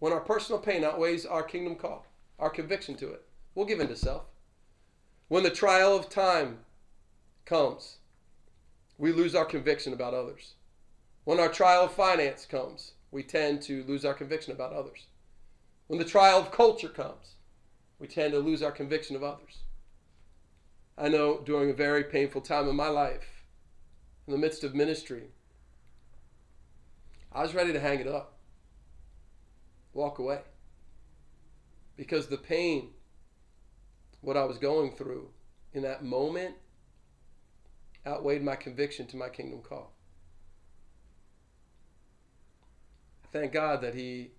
When our personal pain outweighs our kingdom call, our conviction to it, we'll give in to self. When the trial of time comes, we lose our conviction about others. When our trial of finance comes, we tend to lose our conviction about others. When the trial of culture comes, we tend to lose our conviction of others. I know during a very painful time in my life, in the midst of ministry, I was ready to hang it up, walk away. Because the pain, what I was going through in that moment, outweighed my conviction to my kingdom call. Thank God that He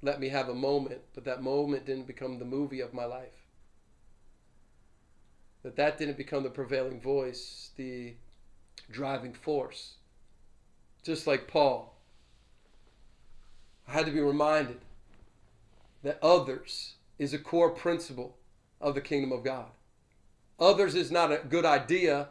let me have a moment, but that moment didn't become the movie of my life. That that didn't become the prevailing voice, the driving force just like Paul. I had to be reminded that others is a core principle of the kingdom of God. Others is not a good idea,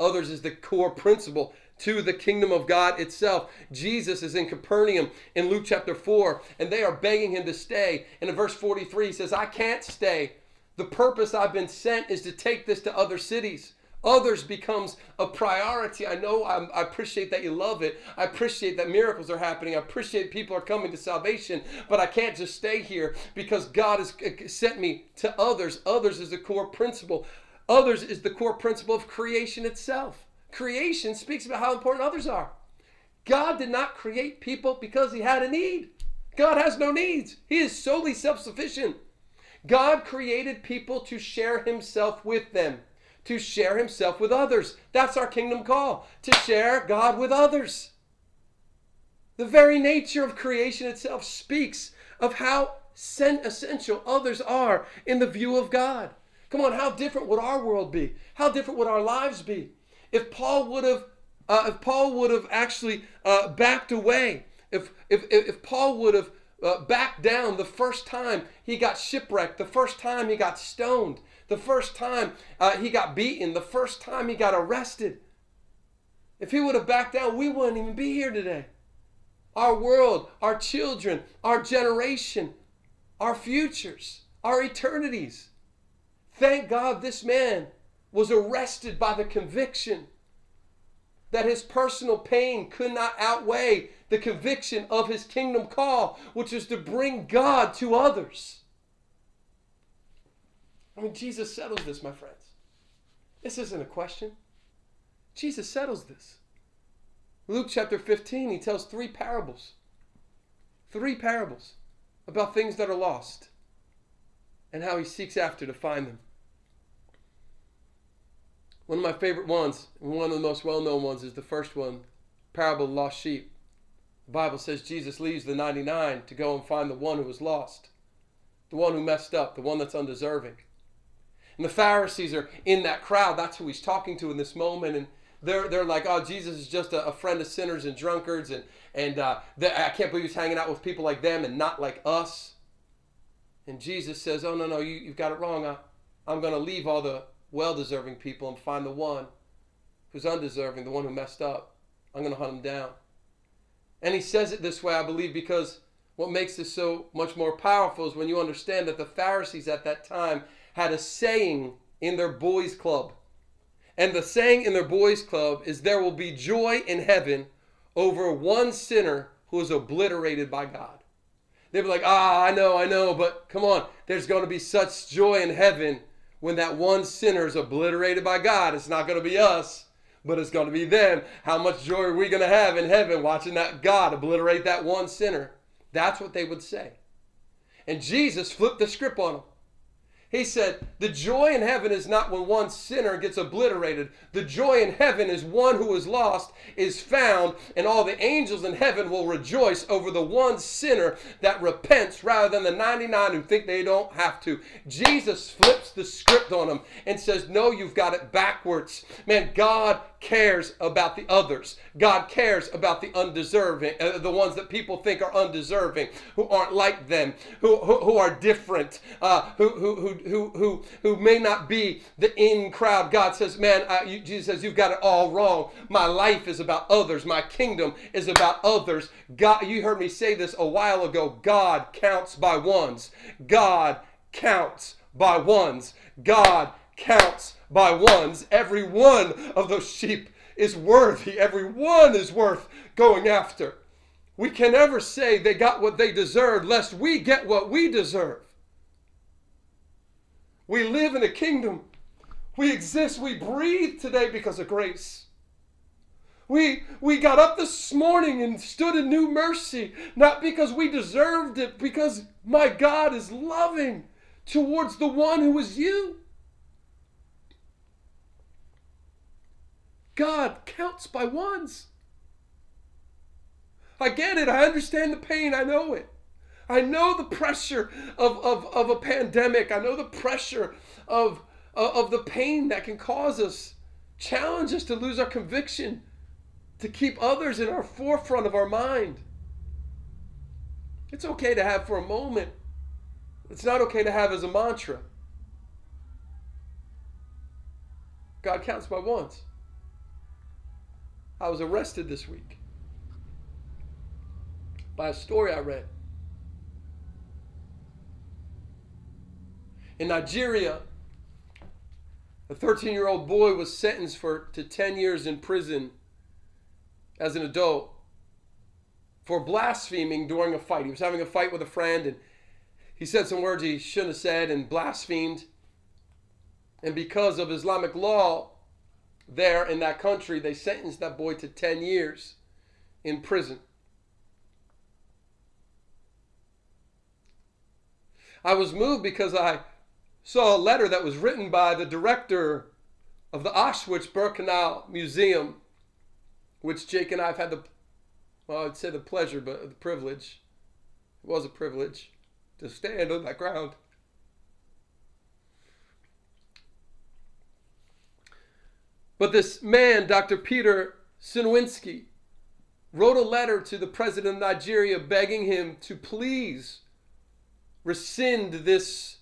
others is the core principle to the kingdom of God itself. Jesus is in Capernaum in Luke chapter 4, and they are begging him to stay. And in verse 43, he says, I can't stay. The purpose I've been sent is to take this to other cities others becomes a priority. I know I'm, i appreciate that you love it. I appreciate that miracles are happening. I appreciate people are coming to salvation, but I can't just stay here because God has uh, sent me to others. Others is the core principle. Others is the core principle of creation itself. Creation speaks about how important others are. God did not create people because he had a need. God has no needs. He is solely self sufficient. God created people to share himself with them to share himself with others. That's our kingdom call, to share God with others. The very nature of creation itself speaks of how essential others are in the view of God. Come on, how different would our world be? How different would our lives be if Paul would have, uh, if Paul would have actually uh, backed away? If if if Paul would have uh, backed down the first time he got shipwrecked, the first time he got stoned, the first time uh, he got beaten, the first time he got arrested. If he would have backed down, we wouldn't even be here today. our world, our children, our generation, our futures, our eternities. Thank God this man was arrested by the conviction that his personal pain could not outweigh the conviction of his kingdom call, which is to bring God to others. I mean, Jesus settles this, my friends. This isn't a question. Jesus settles this. Luke chapter 15, he tells three parables. Three parables about things that are lost and how he seeks after to find them. One of my favorite ones, one of the most well known ones, is the first one parable of lost sheep. The Bible says Jesus leaves the 99 to go and find the one who was lost, the one who messed up, the one that's undeserving. And the Pharisees are in that crowd. That's who he's talking to in this moment. And they're, they're like, oh, Jesus is just a, a friend of sinners and drunkards. And, and uh, I can't believe he's hanging out with people like them and not like us. And Jesus says, oh, no, no, you, you've got it wrong. I, I'm going to leave all the well deserving people and find the one who's undeserving, the one who messed up. I'm going to hunt him down. And he says it this way, I believe, because what makes this so much more powerful is when you understand that the Pharisees at that time had a saying in their boys' club. And the saying in their boys' club is there will be joy in heaven over one sinner who is obliterated by God. They'd be like, ah, I know, I know, but come on, there's going to be such joy in heaven when that one sinner is obliterated by God. It's not going to be us, but it's going to be them. How much joy are we going to have in heaven watching that God obliterate that one sinner? That's what they would say. And Jesus flipped the script on them. He said, The joy in heaven is not when one sinner gets obliterated. The joy in heaven is one who is lost is found, and all the angels in heaven will rejoice over the one sinner that repents rather than the 99 who think they don't have to. Jesus flips the script on them and says, No, you've got it backwards. Man, God cares about the others. God cares about the undeserving, uh, the ones that people think are undeserving, who aren't like them, who, who, who are different, uh, who, who, who, who, who, may not be the in crowd. God says, man, uh, you, Jesus says, you've got it all wrong. My life is about others. My kingdom is about others. God, you heard me say this a while ago. God counts by ones. God counts by ones. God counts by ones. Every one of those sheep is worthy. Every one is worth going after. We can never say they got what they deserve, lest we get what we deserve. We live in a kingdom. We exist, we breathe today because of grace. We, we got up this morning and stood in new mercy, not because we deserved it, because my God is loving towards the one who is you. God counts by ones. I get it. I understand the pain. I know it. I know the pressure of, of, of a pandemic. I know the pressure of, of the pain that can cause us, challenge us to lose our conviction, to keep others in our forefront of our mind. It's okay to have for a moment. It's not okay to have as a mantra. God counts by ones. I was arrested this week by a story I read. In Nigeria, a 13 year old boy was sentenced for, to 10 years in prison as an adult for blaspheming during a fight. He was having a fight with a friend and he said some words he shouldn't have said and blasphemed. And because of Islamic law, there in that country, they sentenced that boy to 10 years in prison. I was moved because I saw a letter that was written by the director of the Auschwitz Birkenau Museum, which Jake and I have had the, well, I'd say the pleasure, but the privilege, it was a privilege to stand on that ground. But this man, Dr. Peter Sinwinski, wrote a letter to the president of Nigeria begging him to please rescind this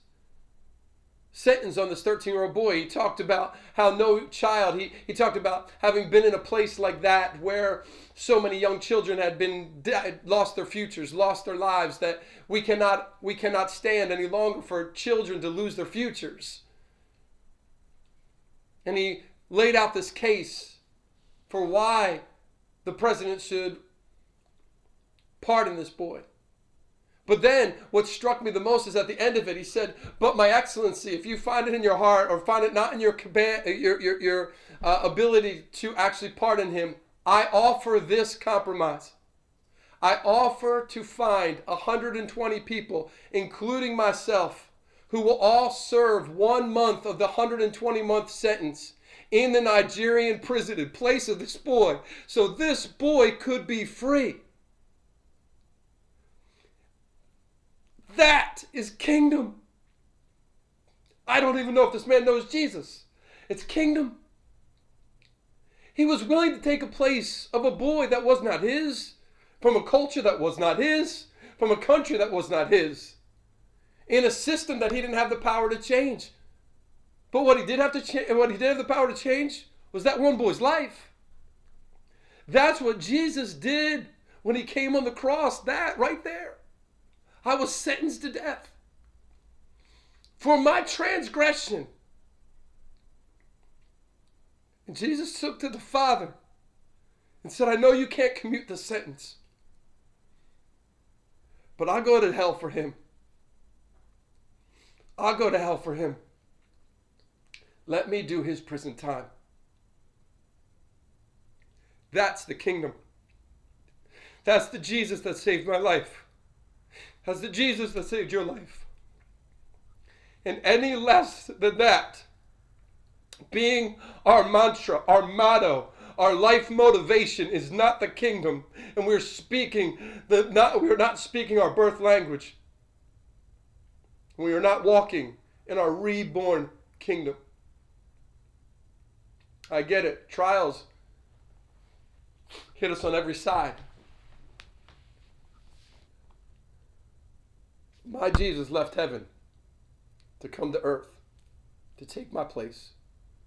sentence on this 13 year old boy. He talked about how no child, he, he talked about having been in a place like that where so many young children had been lost their futures, lost their lives, that we cannot, we cannot stand any longer for children to lose their futures. And he laid out this case for why the president should pardon this boy. But then what struck me the most is at the end of it, he said, But my excellency, if you find it in your heart or find it not in your, your, your, your uh, ability to actually pardon him, I offer this compromise. I offer to find 120 people, including myself, who will all serve one month of the 120 month sentence in the Nigerian prison in place of this boy, so this boy could be free. That is kingdom. I don't even know if this man knows Jesus. It's kingdom. He was willing to take a place of a boy that was not his, from a culture that was not his, from a country that was not his, in a system that he didn't have the power to change. But what he did have to change, what he did have the power to change was that one boy's life. That's what Jesus did when he came on the cross. That right there. I was sentenced to death for my transgression. And Jesus took to the Father and said, I know you can't commute the sentence, but I'll go to hell for him. I'll go to hell for him. Let me do his prison time. That's the kingdom. That's the Jesus that saved my life. That's the Jesus that saved your life. And any less than that, being our mantra, our motto, our life motivation is not the kingdom, and we're speaking the not we're not speaking our birth language. We are not walking in our reborn kingdom. I get it. Trials hit us on every side. My Jesus left heaven to come to earth to take my place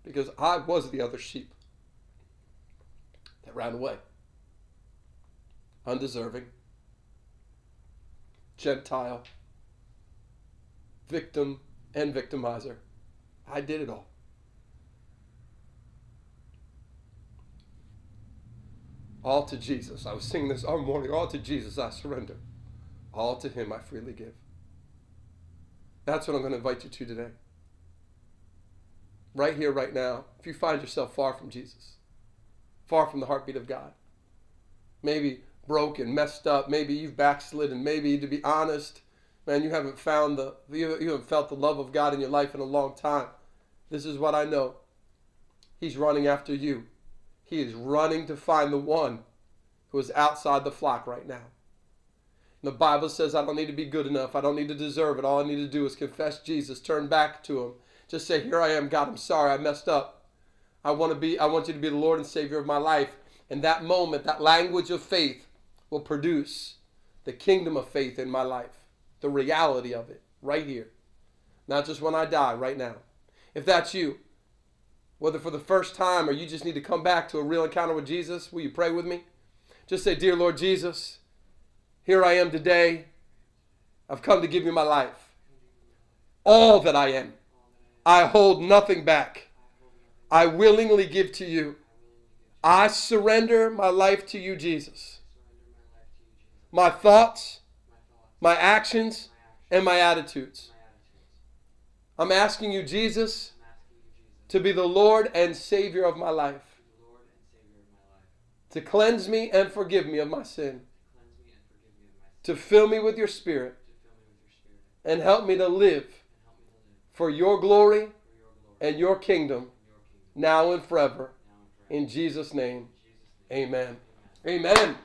because I was the other sheep that ran away. Undeserving, Gentile, victim, and victimizer. I did it all. All to Jesus. I was singing this all morning. All to Jesus I surrender. All to Him I freely give. That's what I'm going to invite you to today. Right here, right now, if you find yourself far from Jesus, far from the heartbeat of God, maybe broken, messed up, maybe you've backslidden, maybe to be honest, man, you haven't found the, you haven't felt the love of God in your life in a long time. This is what I know. He's running after you. He is running to find the one who is outside the flock right now. The Bible says I don't need to be good enough. I don't need to deserve it. All I need to do is confess Jesus, turn back to him. Just say, "Here I am, God. I'm sorry. I messed up. I want to be I want you to be the Lord and Savior of my life." And that moment, that language of faith will produce the kingdom of faith in my life. The reality of it right here. Not just when I die, right now. If that's you, whether for the first time or you just need to come back to a real encounter with Jesus, will you pray with me? Just say, Dear Lord Jesus, here I am today. I've come to give you my life. All that I am. I hold nothing back. I willingly give to you. I surrender my life to you, Jesus. My thoughts, my actions, and my attitudes. I'm asking you, Jesus, to be the Lord and Savior of my life, to cleanse me and forgive me of my sin to fill me with your spirit and help me to live for your glory and your kingdom now and forever. In Jesus' name, amen. Amen.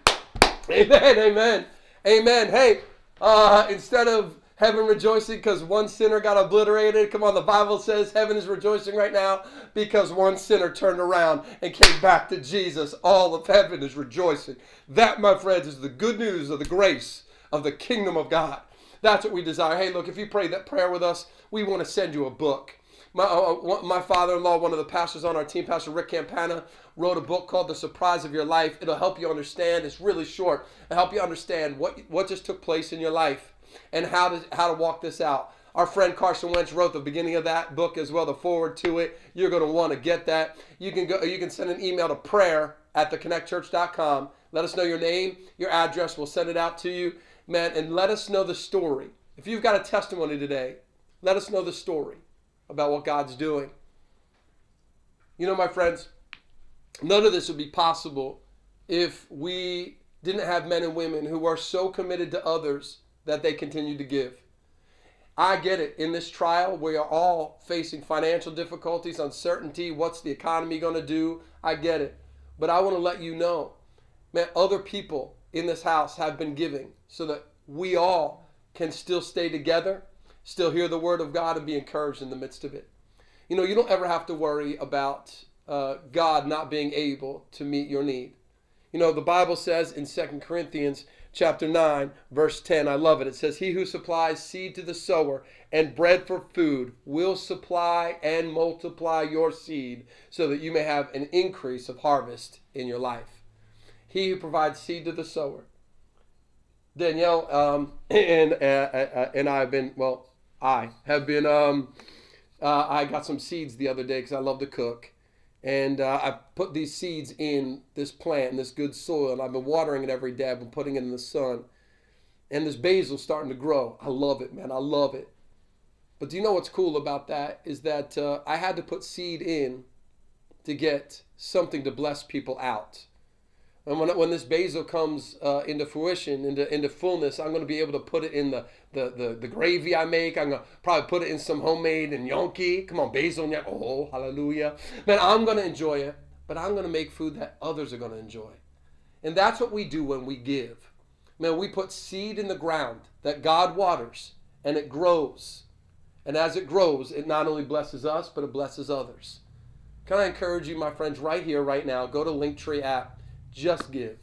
Amen. Amen. Amen. Hey, uh, instead of heaven rejoicing because one sinner got obliterated. Come on, the Bible says heaven is rejoicing right now because one sinner turned around and came back to Jesus. All of heaven is rejoicing. That, my friends, is the good news of the grace of the kingdom of God. That's what we desire. Hey, look, if you pray that prayer with us, we want to send you a book. My, uh, uh my father-in-law, one of the pastors on our team, Pastor Rick Campana, wrote a book called The Surprise of Your Life. It'll help you understand. It's really short. It'll help you understand what what just took place in your life and how to how to walk this out. Our friend Carson Wentz wrote the beginning of that book as well, the foreword to it. You're going to want to get that. You can go. You can send an email to prayer at theconnectchurch.com. Let us know your name, your address. We'll send it out to you, man, and let us know the story. If you've got a testimony today, let us know the story about what God's doing. You know, my friends, none of this would be possible if we didn't have men and women who are so committed to others that they continue to give. I get it. In this trial, we are all facing financial difficulties, uncertainty. What's the economy going to do? I get it. But I want to let you know, man, other people in this house have been giving so that we all can still stay together, still hear the word of God, and be encouraged in the midst of it. You know, you don't ever have to worry about uh, God not being able to meet your need. You know, the Bible says in Second Corinthians chapter 9, verse 10. I love it. It says, He who supplies seed to the sower and bread for food will supply and multiply your seed so that you may have an increase of harvest in your life. He who provides seed to the sower. Danielle um, and, uh, uh, uh, and I have been, well, I have been, um, uh, I got some seeds the other day because I love to cook. And uh, I put these seeds in this plant, in this good soil, and I've been watering it every day. I've been putting it in the sun. And this basil's starting to grow. I love it, man. I love it. But do you know what's cool about that? Is that uh, I had to put seed in to get something to bless people out. And when, when this basil comes uh, into fruition, into, into fullness, I'm going to be able to put it in the, the, the, the gravy I make. I'm going to probably put it in some homemade and gnocchi. Come on, basil gnocchi. Oh, hallelujah. Man, I'm going to enjoy it, but I'm going to make food that others are going to enjoy. And that's what we do when we give. Man, we put seed in the ground that God waters, and it grows. And as it grows, it not only blesses us, but it blesses others. Can I encourage you, my friends, right here, right now, go to Linktree app just give.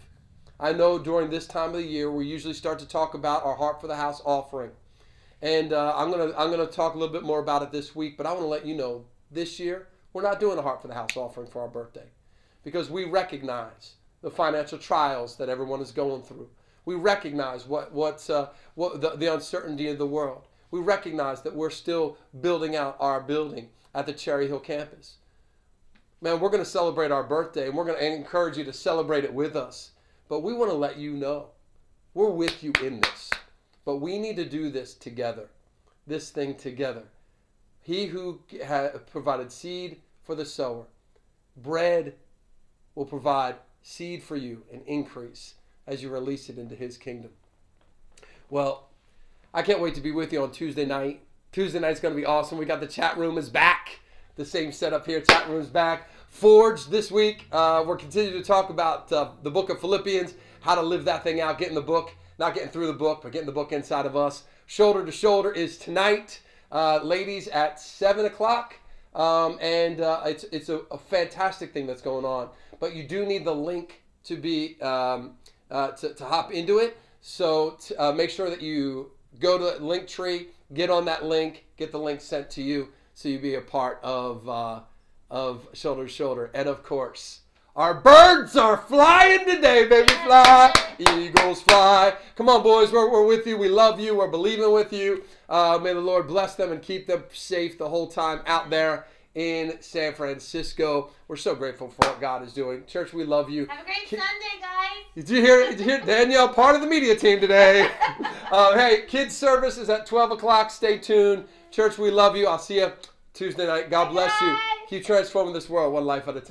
I know during this time of the year we usually start to talk about our heart for the house offering, and uh, I'm gonna I'm gonna talk a little bit more about it this week. But I want to let you know this year we're not doing a heart for the house offering for our birthday, because we recognize the financial trials that everyone is going through. We recognize what what's uh, what the, the uncertainty of the world. We recognize that we're still building out our building at the Cherry Hill campus man, we're going to celebrate our birthday and we're going to encourage you to celebrate it with us. But we want to let you know we're with you in this. But we need to do this together, this thing together. He who provided seed for the sower, bread will provide seed for you and increase as you release it into his kingdom. Well, I can't wait to be with you on Tuesday night. Tuesday night's going to be awesome. We got the chat room is back the same setup here. Chat room's back. Forge this week. Uh, we're continuing to talk about uh, the book of Philippians, how to live that thing out, getting the book, not getting through the book, but getting the book inside of us. Shoulder to shoulder is tonight, uh, ladies, at seven o'clock. Um, and uh, it's it's a, a, fantastic thing that's going on. But you do need the link to be um, uh, to, to hop into it. So uh, make sure that you go to Linktree, get on that link, get the link sent to you so you be a part of uh, of shoulder to shoulder. And of course, our birds are flying today, baby. Fly, eagles fly. Come on, boys, we're, we're with you. We love you. We're believing with you. Uh, may the Lord bless them and keep them safe the whole time out there in San Francisco. We're so grateful for what God is doing. Church, we love you. Have a great Sunday, guys. Did you hear? Did you hear Danielle, part of the media team today? uh, hey, kids service is at 12 o'clock. Stay tuned. Church, we love you. I'll see you Tuesday night. God bless you. Keep transforming this world one life at a time.